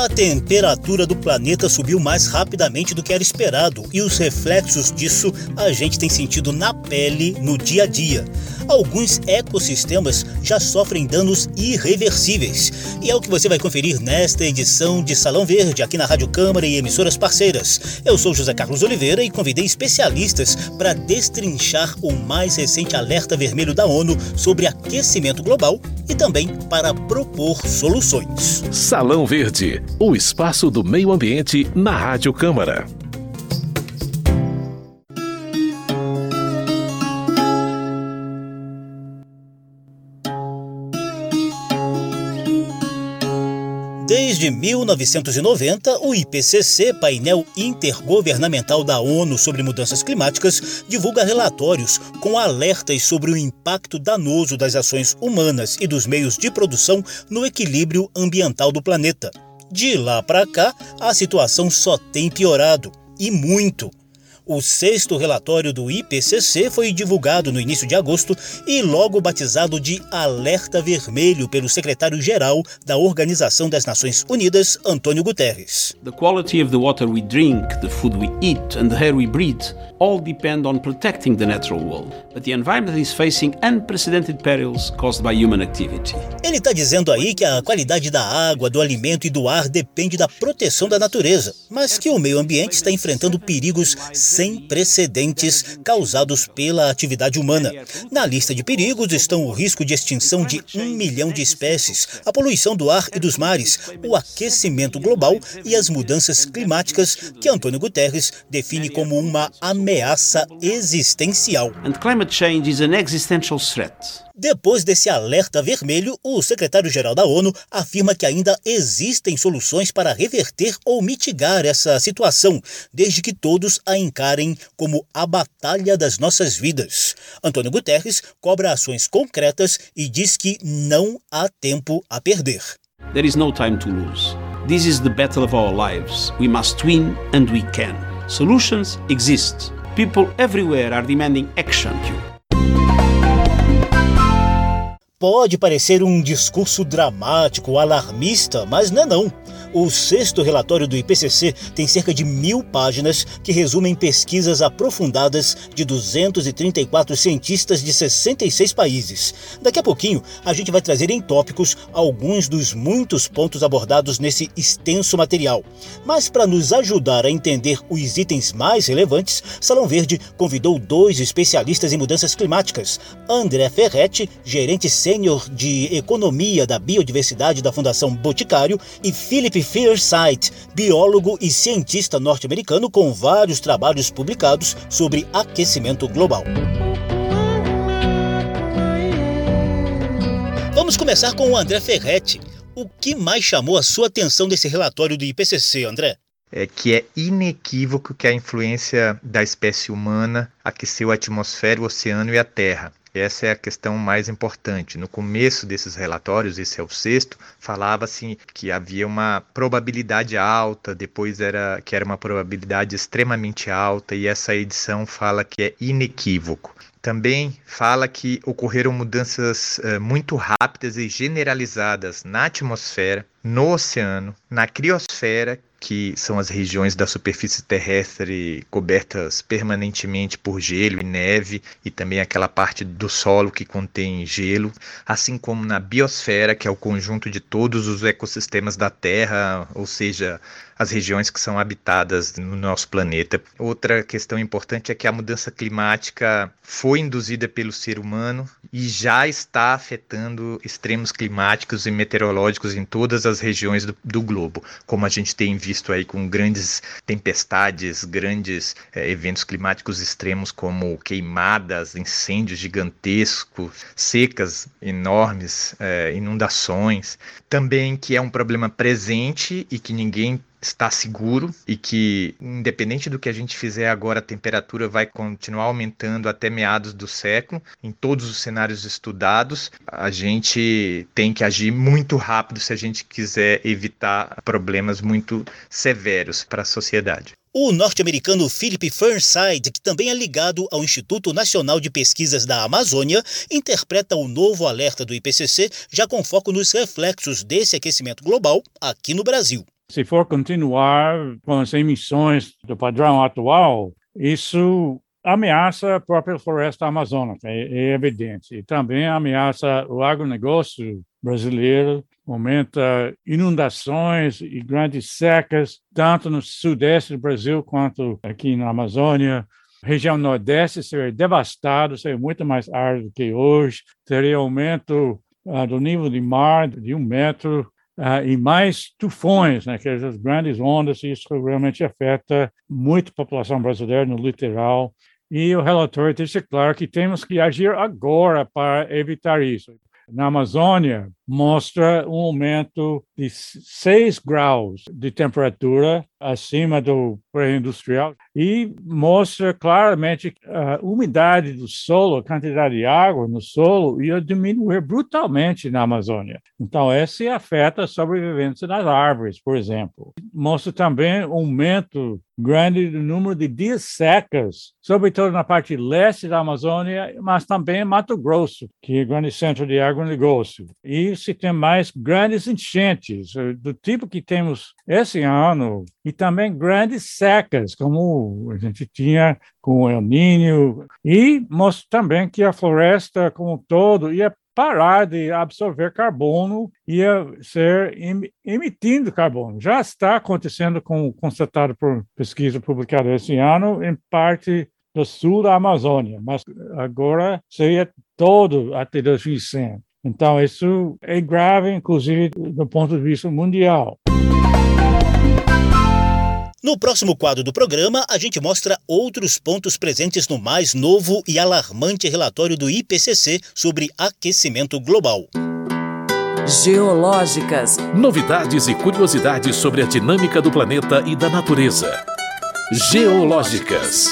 A temperatura do planeta subiu mais rapidamente do que era esperado e os reflexos disso a gente tem sentido na pele no dia a dia. Alguns ecossistemas já sofrem danos irreversíveis e é o que você vai conferir nesta edição de Salão Verde aqui na Rádio Câmara e emissoras parceiras. Eu sou José Carlos Oliveira e convidei especialistas para destrinchar o mais recente alerta vermelho da ONU sobre aquecimento global e também para propor soluções. Salão Verde o espaço do meio ambiente na Rádio Câmara. Desde 1990, o IPCC, painel intergovernamental da ONU sobre mudanças climáticas, divulga relatórios com alertas sobre o impacto danoso das ações humanas e dos meios de produção no equilíbrio ambiental do planeta. De lá para cá, a situação só tem piorado e muito. O sexto relatório do IPCC foi divulgado no início de agosto e logo batizado de Alerta Vermelho pelo secretário-geral da Organização das Nações Unidas, Antônio Guterres. The quality of the water we drink, the food we eat and the air we breathe all depend on protecting the natural world, but the environment is facing unprecedented perils caused by human activity. Ele está dizendo aí que a qualidade da água, do alimento e do ar depende da proteção da natureza, mas que o meio ambiente está enfrentando perigos sem precedentes causados pela atividade humana. Na lista de perigos estão o risco de extinção de um milhão de espécies, a poluição do ar e dos mares, o aquecimento global e as mudanças climáticas que Antônio Guterres define como uma ameaça existencial. And climate change is an existential threat. Depois desse alerta vermelho, o secretário-geral da ONU afirma que ainda existem soluções para reverter ou mitigar essa situação, desde que todos a encarem como a batalha das nossas vidas. Antônio Guterres cobra ações concretas e diz que não há tempo a perder. There is no time to lose. This is the battle of our lives. We must win and we can. Solutions exist. People everywhere are demanding action. Pode parecer um discurso dramático, alarmista, mas não é não. O sexto relatório do IPCC tem cerca de mil páginas que resumem pesquisas aprofundadas de 234 cientistas de 66 países. Daqui a pouquinho, a gente vai trazer em tópicos alguns dos muitos pontos abordados nesse extenso material. Mas para nos ajudar a entender os itens mais relevantes, Salão Verde convidou dois especialistas em mudanças climáticas: André Ferretti, gerente sênior de economia da biodiversidade da Fundação Boticário, e Phil biólogo e cientista norte-americano com vários trabalhos publicados sobre aquecimento global. Vamos começar com o André Ferretti. O que mais chamou a sua atenção desse relatório do IPCC, André? É que é inequívoco que a influência da espécie humana aqueceu a atmosfera, o oceano e a Terra. Essa é a questão mais importante. No começo desses relatórios, esse é o sexto, falava-se que havia uma probabilidade alta, depois era que era uma probabilidade extremamente alta, e essa edição fala que é inequívoco. Também fala que ocorreram mudanças uh, muito rápidas e generalizadas na atmosfera, no oceano, na criosfera, que são as regiões da superfície terrestre cobertas permanentemente por gelo e neve, e também aquela parte do solo que contém gelo, assim como na biosfera, que é o conjunto de todos os ecossistemas da Terra, ou seja, as regiões que são habitadas no nosso planeta. Outra questão importante é que a mudança climática foi induzida pelo ser humano e já está afetando extremos climáticos e meteorológicos em todas as regiões do, do globo, como a gente tem visto aí com grandes tempestades, grandes é, eventos climáticos extremos como queimadas, incêndios gigantescos, secas enormes, é, inundações. Também que é um problema presente e que ninguém está seguro e que, independente do que a gente fizer agora, a temperatura vai continuar aumentando até meados do século. Em todos os cenários estudados, a gente tem que agir muito rápido se a gente quiser evitar problemas muito severos para a sociedade. O norte-americano Philip Fernside, que também é ligado ao Instituto Nacional de Pesquisas da Amazônia, interpreta o novo alerta do IPCC já com foco nos reflexos desse aquecimento global aqui no Brasil. Se for continuar com as emissões do padrão atual, isso ameaça a própria floresta amazônica, é, é evidente. E também ameaça o agronegócio brasileiro, aumenta inundações e grandes secas, tanto no sudeste do Brasil quanto aqui na Amazônia. A região nordeste seria devastada, seria muito mais árido do que hoje, teria aumento uh, do nível de mar de um metro, Uh, e mais tufões, né, que é as grandes ondas, e isso realmente afeta muito a população brasileira no litoral. E o relatório deixa claro que temos que agir agora para evitar isso. Na Amazônia, mostra um aumento de 6 graus de temperatura acima do pré-industrial e mostra claramente a umidade do solo, a quantidade de água no solo ia diminuir brutalmente na Amazônia. Então, esse afeta a sobrevivência das árvores, por exemplo. Mostra também um aumento grande do número de dias secas, sobretudo na parte leste da Amazônia, mas também em Mato Grosso, que é o grande centro de agronegócio. E se tem mais grandes enchentes, eh, do tipo que temos esse ano, e também grandes secas, como a gente tinha com o El Niño, e mostra também que a floresta como um todo ia parar de absorver carbono ia ser emitindo carbono. Já está acontecendo, com constatado por pesquisa publicada esse ano, em parte do sul da Amazônia, mas agora seria todo até 2100. Então, isso é grave, inclusive, do ponto de vista mundial. No próximo quadro do programa, a gente mostra outros pontos presentes no mais novo e alarmante relatório do IPCC sobre aquecimento global. Geológicas. Novidades e curiosidades sobre a dinâmica do planeta e da natureza. Geológicas.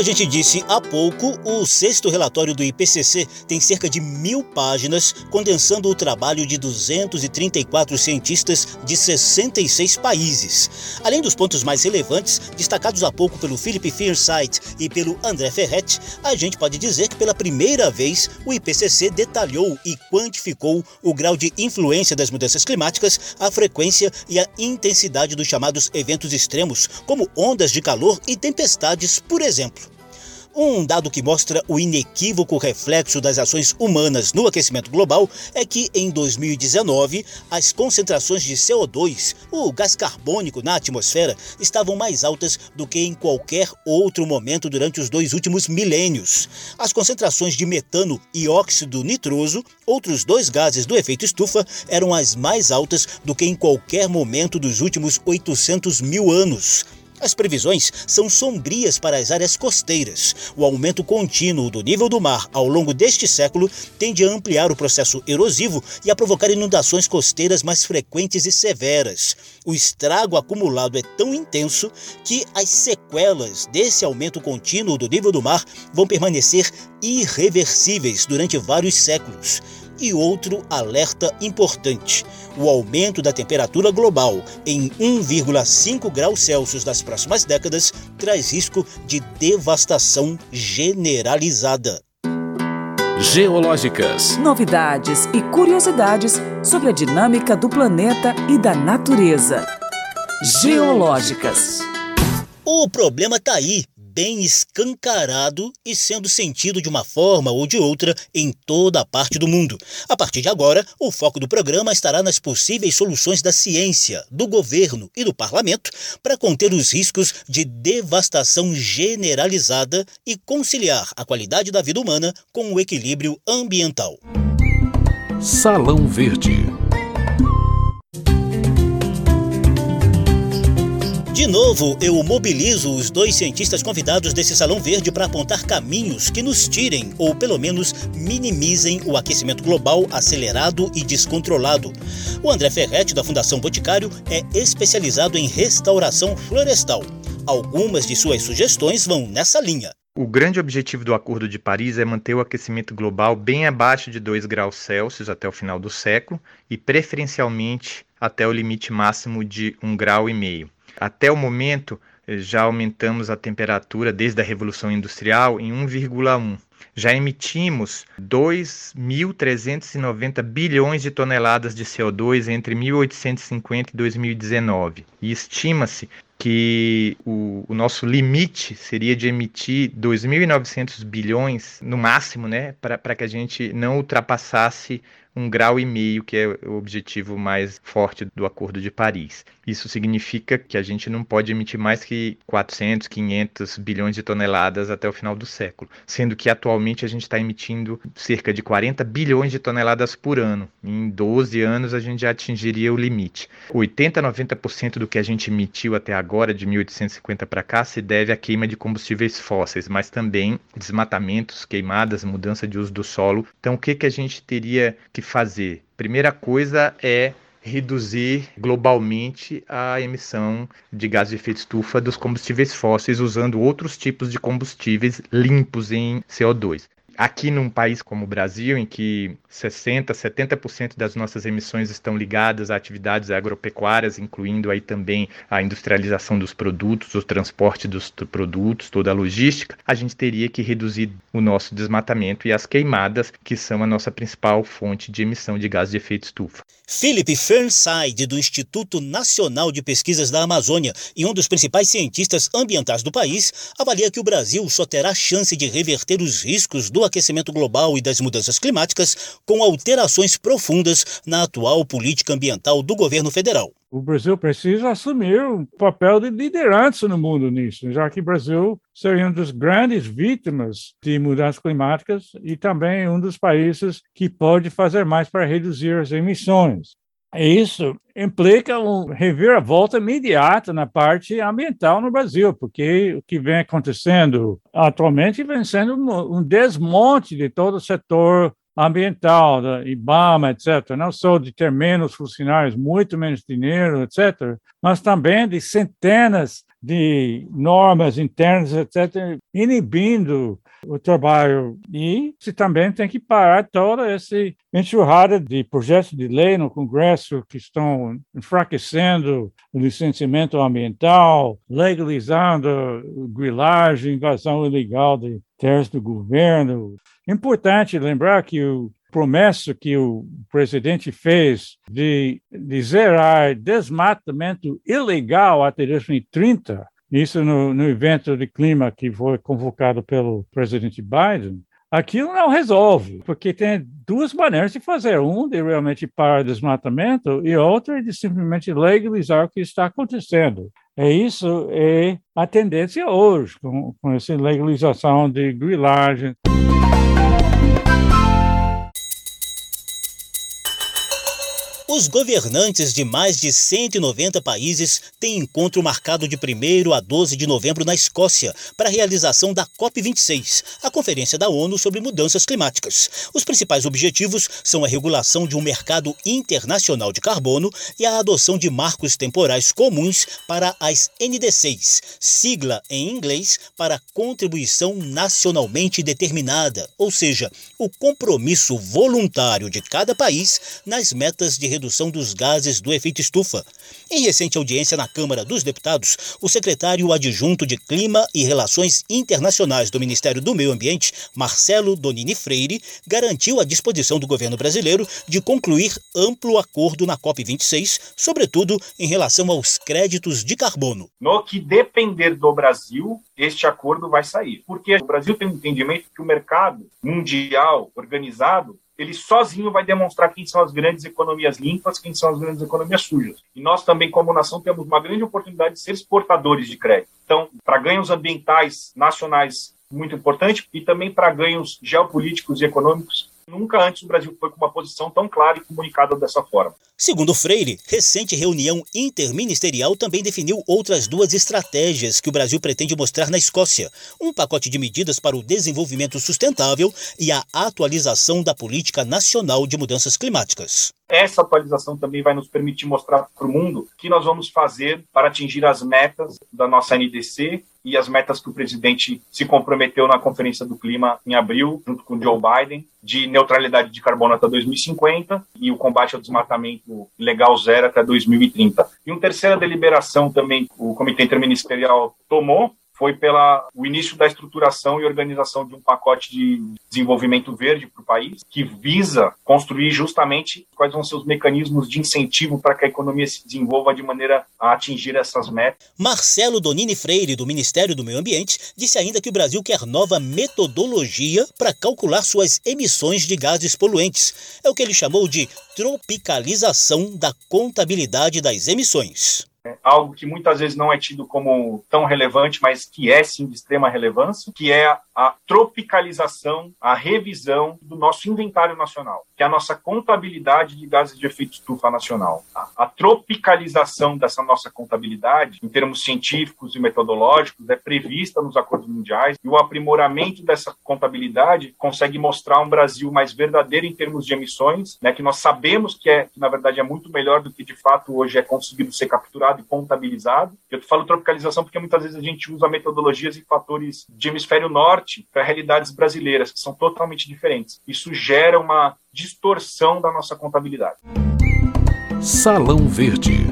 A gente disse há pouco, o sexto relatório do IPCC tem cerca de mil páginas, condensando o trabalho de 234 cientistas de 66 países. Além dos pontos mais relevantes, destacados há pouco pelo Philip Fearside e pelo André Ferretti, a gente pode dizer que pela primeira vez o IPCC detalhou e quantificou o grau de influência das mudanças climáticas, a frequência e a intensidade dos chamados eventos extremos, como ondas de calor e tempestades, por exemplo. Um dado que mostra o inequívoco reflexo das ações humanas no aquecimento global é que, em 2019, as concentrações de CO2, o gás carbônico na atmosfera, estavam mais altas do que em qualquer outro momento durante os dois últimos milênios. As concentrações de metano e óxido nitroso, outros dois gases do efeito estufa, eram as mais altas do que em qualquer momento dos últimos 800 mil anos. As previsões são sombrias para as áreas costeiras. O aumento contínuo do nível do mar ao longo deste século tende a ampliar o processo erosivo e a provocar inundações costeiras mais frequentes e severas. O estrago acumulado é tão intenso que as sequelas desse aumento contínuo do nível do mar vão permanecer irreversíveis durante vários séculos. E outro alerta importante: o aumento da temperatura global em 1,5 graus Celsius nas próximas décadas traz risco de devastação generalizada. Geológicas. Novidades e curiosidades sobre a dinâmica do planeta e da natureza. Geológicas. O problema está aí bem escancarado e sendo sentido de uma forma ou de outra em toda a parte do mundo. A partir de agora, o foco do programa estará nas possíveis soluções da ciência, do governo e do parlamento para conter os riscos de devastação generalizada e conciliar a qualidade da vida humana com o equilíbrio ambiental. Salão Verde De novo, eu mobilizo os dois cientistas convidados desse Salão Verde para apontar caminhos que nos tirem, ou pelo menos minimizem, o aquecimento global acelerado e descontrolado. O André Ferretti, da Fundação Boticário, é especializado em restauração florestal. Algumas de suas sugestões vão nessa linha. O grande objetivo do Acordo de Paris é manter o aquecimento global bem abaixo de 2 graus Celsius até o final do século e, preferencialmente, até o limite máximo de 1,5 grau. E meio. Até o momento, já aumentamos a temperatura desde a Revolução Industrial em 1,1. já emitimos 2.390 bilhões de toneladas de CO2 entre 1850 e 2019. E estima-se que o, o, nosso limite seria de emitir 2.900 bilhões no máximo, né, para que a gente não ultrapassasse um grau e meio, que é o objetivo mais forte do Acordo de Paris. Isso significa que a gente não pode emitir mais que 400, 500 bilhões de toneladas até o final do século, sendo que atualmente a gente está emitindo cerca de 40 bilhões de toneladas por ano. Em 12 anos a gente já atingiria o limite. 80, 90% do que a gente emitiu até agora, de 1850 para cá, se deve à queima de combustíveis fósseis, mas também desmatamentos, queimadas, mudança de uso do solo. Então, o que, que a gente teria que fazer? Primeira coisa é reduzir globalmente a emissão de gás de efeito estufa dos combustíveis fósseis usando outros tipos de combustíveis limpos em CO2. Aqui num país como o Brasil, em que 60, 70% das nossas emissões estão ligadas a atividades agropecuárias, incluindo aí também a industrialização dos produtos, o transporte dos produtos, toda a logística, a gente teria que reduzir o nosso desmatamento e as queimadas, que são a nossa principal fonte de emissão de gás de efeito estufa. Philip Fernside, do Instituto Nacional de Pesquisas da Amazônia e um dos principais cientistas ambientais do país, avalia que o Brasil só terá chance de reverter os riscos do aquecimento global e das mudanças climáticas com alterações profundas na atual política ambiental do governo federal. O Brasil precisa assumir um papel de liderança no mundo nisso, já que o Brasil seria um dos grandes vítimas de mudanças climáticas e também um dos países que pode fazer mais para reduzir as emissões. Isso implica uma reviravolta imediata na parte ambiental no Brasil, porque o que vem acontecendo atualmente vem sendo um desmonte de todo o setor ambiental, da IBAMA, etc., não só de ter menos funcionários, muito menos dinheiro, etc., mas também de centenas de normas internas, etc., inibindo o trabalho. E se também tem que parar toda essa enxurrada de projetos de lei no Congresso que estão enfraquecendo o licenciamento ambiental, legalizando grilagem, invasão ilegal de terras do governo, Importante lembrar que o promessa que o presidente fez de, de zerar desmatamento ilegal até 2030, isso no, no evento de clima que foi convocado pelo presidente Biden, aquilo não resolve, porque tem duas maneiras de fazer. Um de realmente parar o desmatamento e outra de simplesmente legalizar o que está acontecendo. É isso é a tendência hoje, com, com essa legalização de grilagem. Os governantes de mais de 190 países têm encontro marcado de 1 a 12 de novembro na Escócia para a realização da COP26, a Conferência da ONU sobre Mudanças Climáticas. Os principais objetivos são a regulação de um mercado internacional de carbono e a adoção de marcos temporais comuns para as NDCs, sigla em inglês para Contribuição Nacionalmente Determinada, ou seja, o compromisso voluntário de cada país nas metas de redução redução dos gases do efeito estufa. Em recente audiência na Câmara dos Deputados, o secretário adjunto de Clima e Relações Internacionais do Ministério do Meio Ambiente, Marcelo Donini Freire, garantiu a disposição do governo brasileiro de concluir amplo acordo na COP26, sobretudo em relação aos créditos de carbono. No que depender do Brasil, este acordo vai sair. Porque o Brasil tem um entendimento que o mercado mundial organizado ele sozinho vai demonstrar quem são as grandes economias limpas, quem são as grandes economias sujas. E nós também, como nação, temos uma grande oportunidade de ser exportadores de crédito. Então, para ganhos ambientais nacionais muito importante e também para ganhos geopolíticos e econômicos Nunca antes o Brasil foi com uma posição tão clara e comunicada dessa forma. Segundo Freire, recente reunião interministerial também definiu outras duas estratégias que o Brasil pretende mostrar na Escócia: um pacote de medidas para o desenvolvimento sustentável e a atualização da Política Nacional de Mudanças Climáticas. Essa atualização também vai nos permitir mostrar para o mundo o que nós vamos fazer para atingir as metas da nossa NDC e as metas que o presidente se comprometeu na Conferência do Clima em abril, junto com Joe Biden, de neutralidade de carbono até 2050 e o combate ao desmatamento legal zero até 2030. E uma terceira deliberação também o Comitê Interministerial tomou foi pela o início da estruturação e organização de um pacote de desenvolvimento verde para o país, que visa construir justamente quais vão ser os mecanismos de incentivo para que a economia se desenvolva de maneira a atingir essas metas. Marcelo Donini Freire, do Ministério do Meio Ambiente, disse ainda que o Brasil quer nova metodologia para calcular suas emissões de gases poluentes. É o que ele chamou de tropicalização da contabilidade das emissões. Algo que muitas vezes não é tido como tão relevante, mas que é sim de extrema relevância, que é a tropicalização, a revisão do nosso inventário nacional, que é a nossa contabilidade de gases de efeito estufa nacional. A tropicalização dessa nossa contabilidade, em termos científicos e metodológicos, é prevista nos acordos mundiais e o aprimoramento dessa contabilidade consegue mostrar um Brasil mais verdadeiro em termos de emissões, né, que nós sabemos que é que na verdade é muito melhor do que de fato hoje é conseguido ser capturado e contabilizado. Eu falo tropicalização porque muitas vezes a gente usa metodologias e fatores de hemisfério norte para realidades brasileiras que são totalmente diferentes. Isso gera uma distorção da nossa contabilidade. Salão Verde.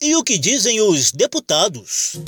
E o que dizem os deputados?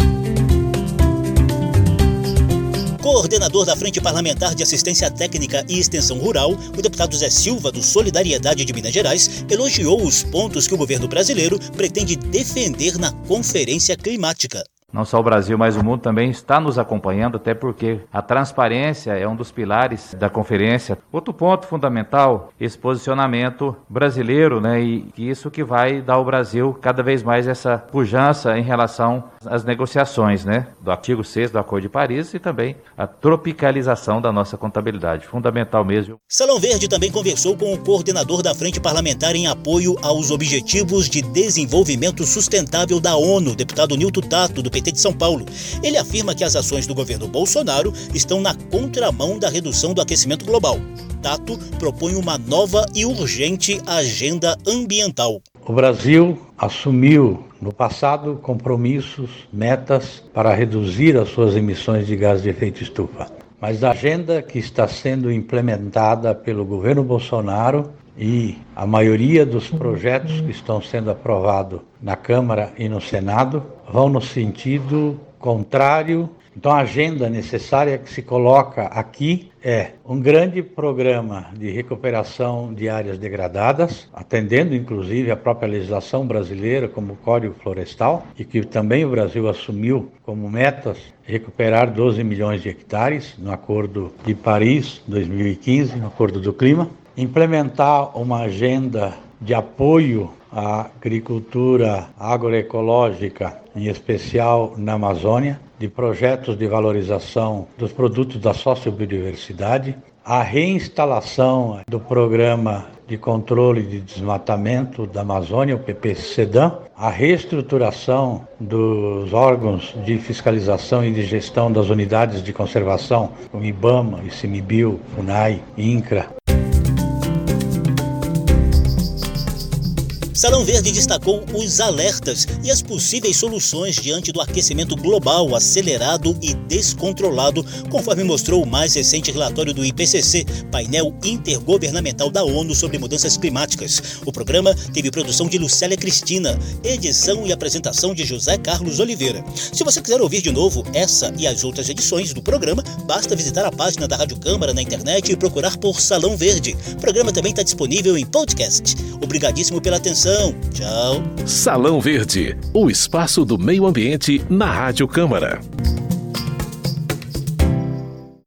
Coordenador da Frente Parlamentar de Assistência Técnica e Extensão Rural, o deputado Zé Silva, do Solidariedade de Minas Gerais, elogiou os pontos que o governo brasileiro pretende defender na Conferência Climática. Não só o Brasil, mas o mundo também está nos acompanhando, até porque a transparência é um dos pilares da conferência. Outro ponto fundamental, esse posicionamento brasileiro, né, e isso que vai dar ao Brasil cada vez mais essa pujança em relação às negociações, né, do artigo 6 do Acordo de Paris e também a tropicalização da nossa contabilidade, fundamental mesmo. Salão Verde também conversou com o coordenador da Frente Parlamentar em apoio aos Objetivos de Desenvolvimento Sustentável da ONU, deputado Nilton Tato, do PT de São Paulo. Ele afirma que as ações do governo Bolsonaro estão na contramão da redução do aquecimento global. Tato propõe uma nova e urgente agenda ambiental. O Brasil assumiu no passado compromissos, metas para reduzir as suas emissões de gás de efeito estufa. Mas a agenda que está sendo implementada pelo governo Bolsonaro e a maioria dos projetos que estão sendo aprovados na Câmara e no Senado vão no sentido contrário. Então, a agenda necessária que se coloca aqui é um grande programa de recuperação de áreas degradadas, atendendo inclusive a própria legislação brasileira, como o Código Florestal, e que também o Brasil assumiu como metas recuperar 12 milhões de hectares no Acordo de Paris 2015, no Acordo do Clima implementar uma agenda de apoio à agricultura agroecológica, em especial na Amazônia, de projetos de valorização dos produtos da sociobiodiversidade, a reinstalação do programa de controle de desmatamento da Amazônia, o PPCDAM, a reestruturação dos órgãos de fiscalização e de gestão das unidades de conservação, como IBAMA, ICMBio, FUNAI, INCRA, Salão Verde destacou os alertas e as possíveis soluções diante do aquecimento global acelerado e descontrolado, conforme mostrou o mais recente relatório do IPCC, painel intergovernamental da ONU sobre mudanças climáticas. O programa teve produção de Lucélia Cristina, edição e apresentação de José Carlos Oliveira. Se você quiser ouvir de novo essa e as outras edições do programa, basta visitar a página da Rádio Câmara na internet e procurar por Salão Verde. O programa também está disponível em podcast. Obrigadíssimo pela atenção Tchau. Salão Verde, o espaço do meio ambiente na Rádio Câmara.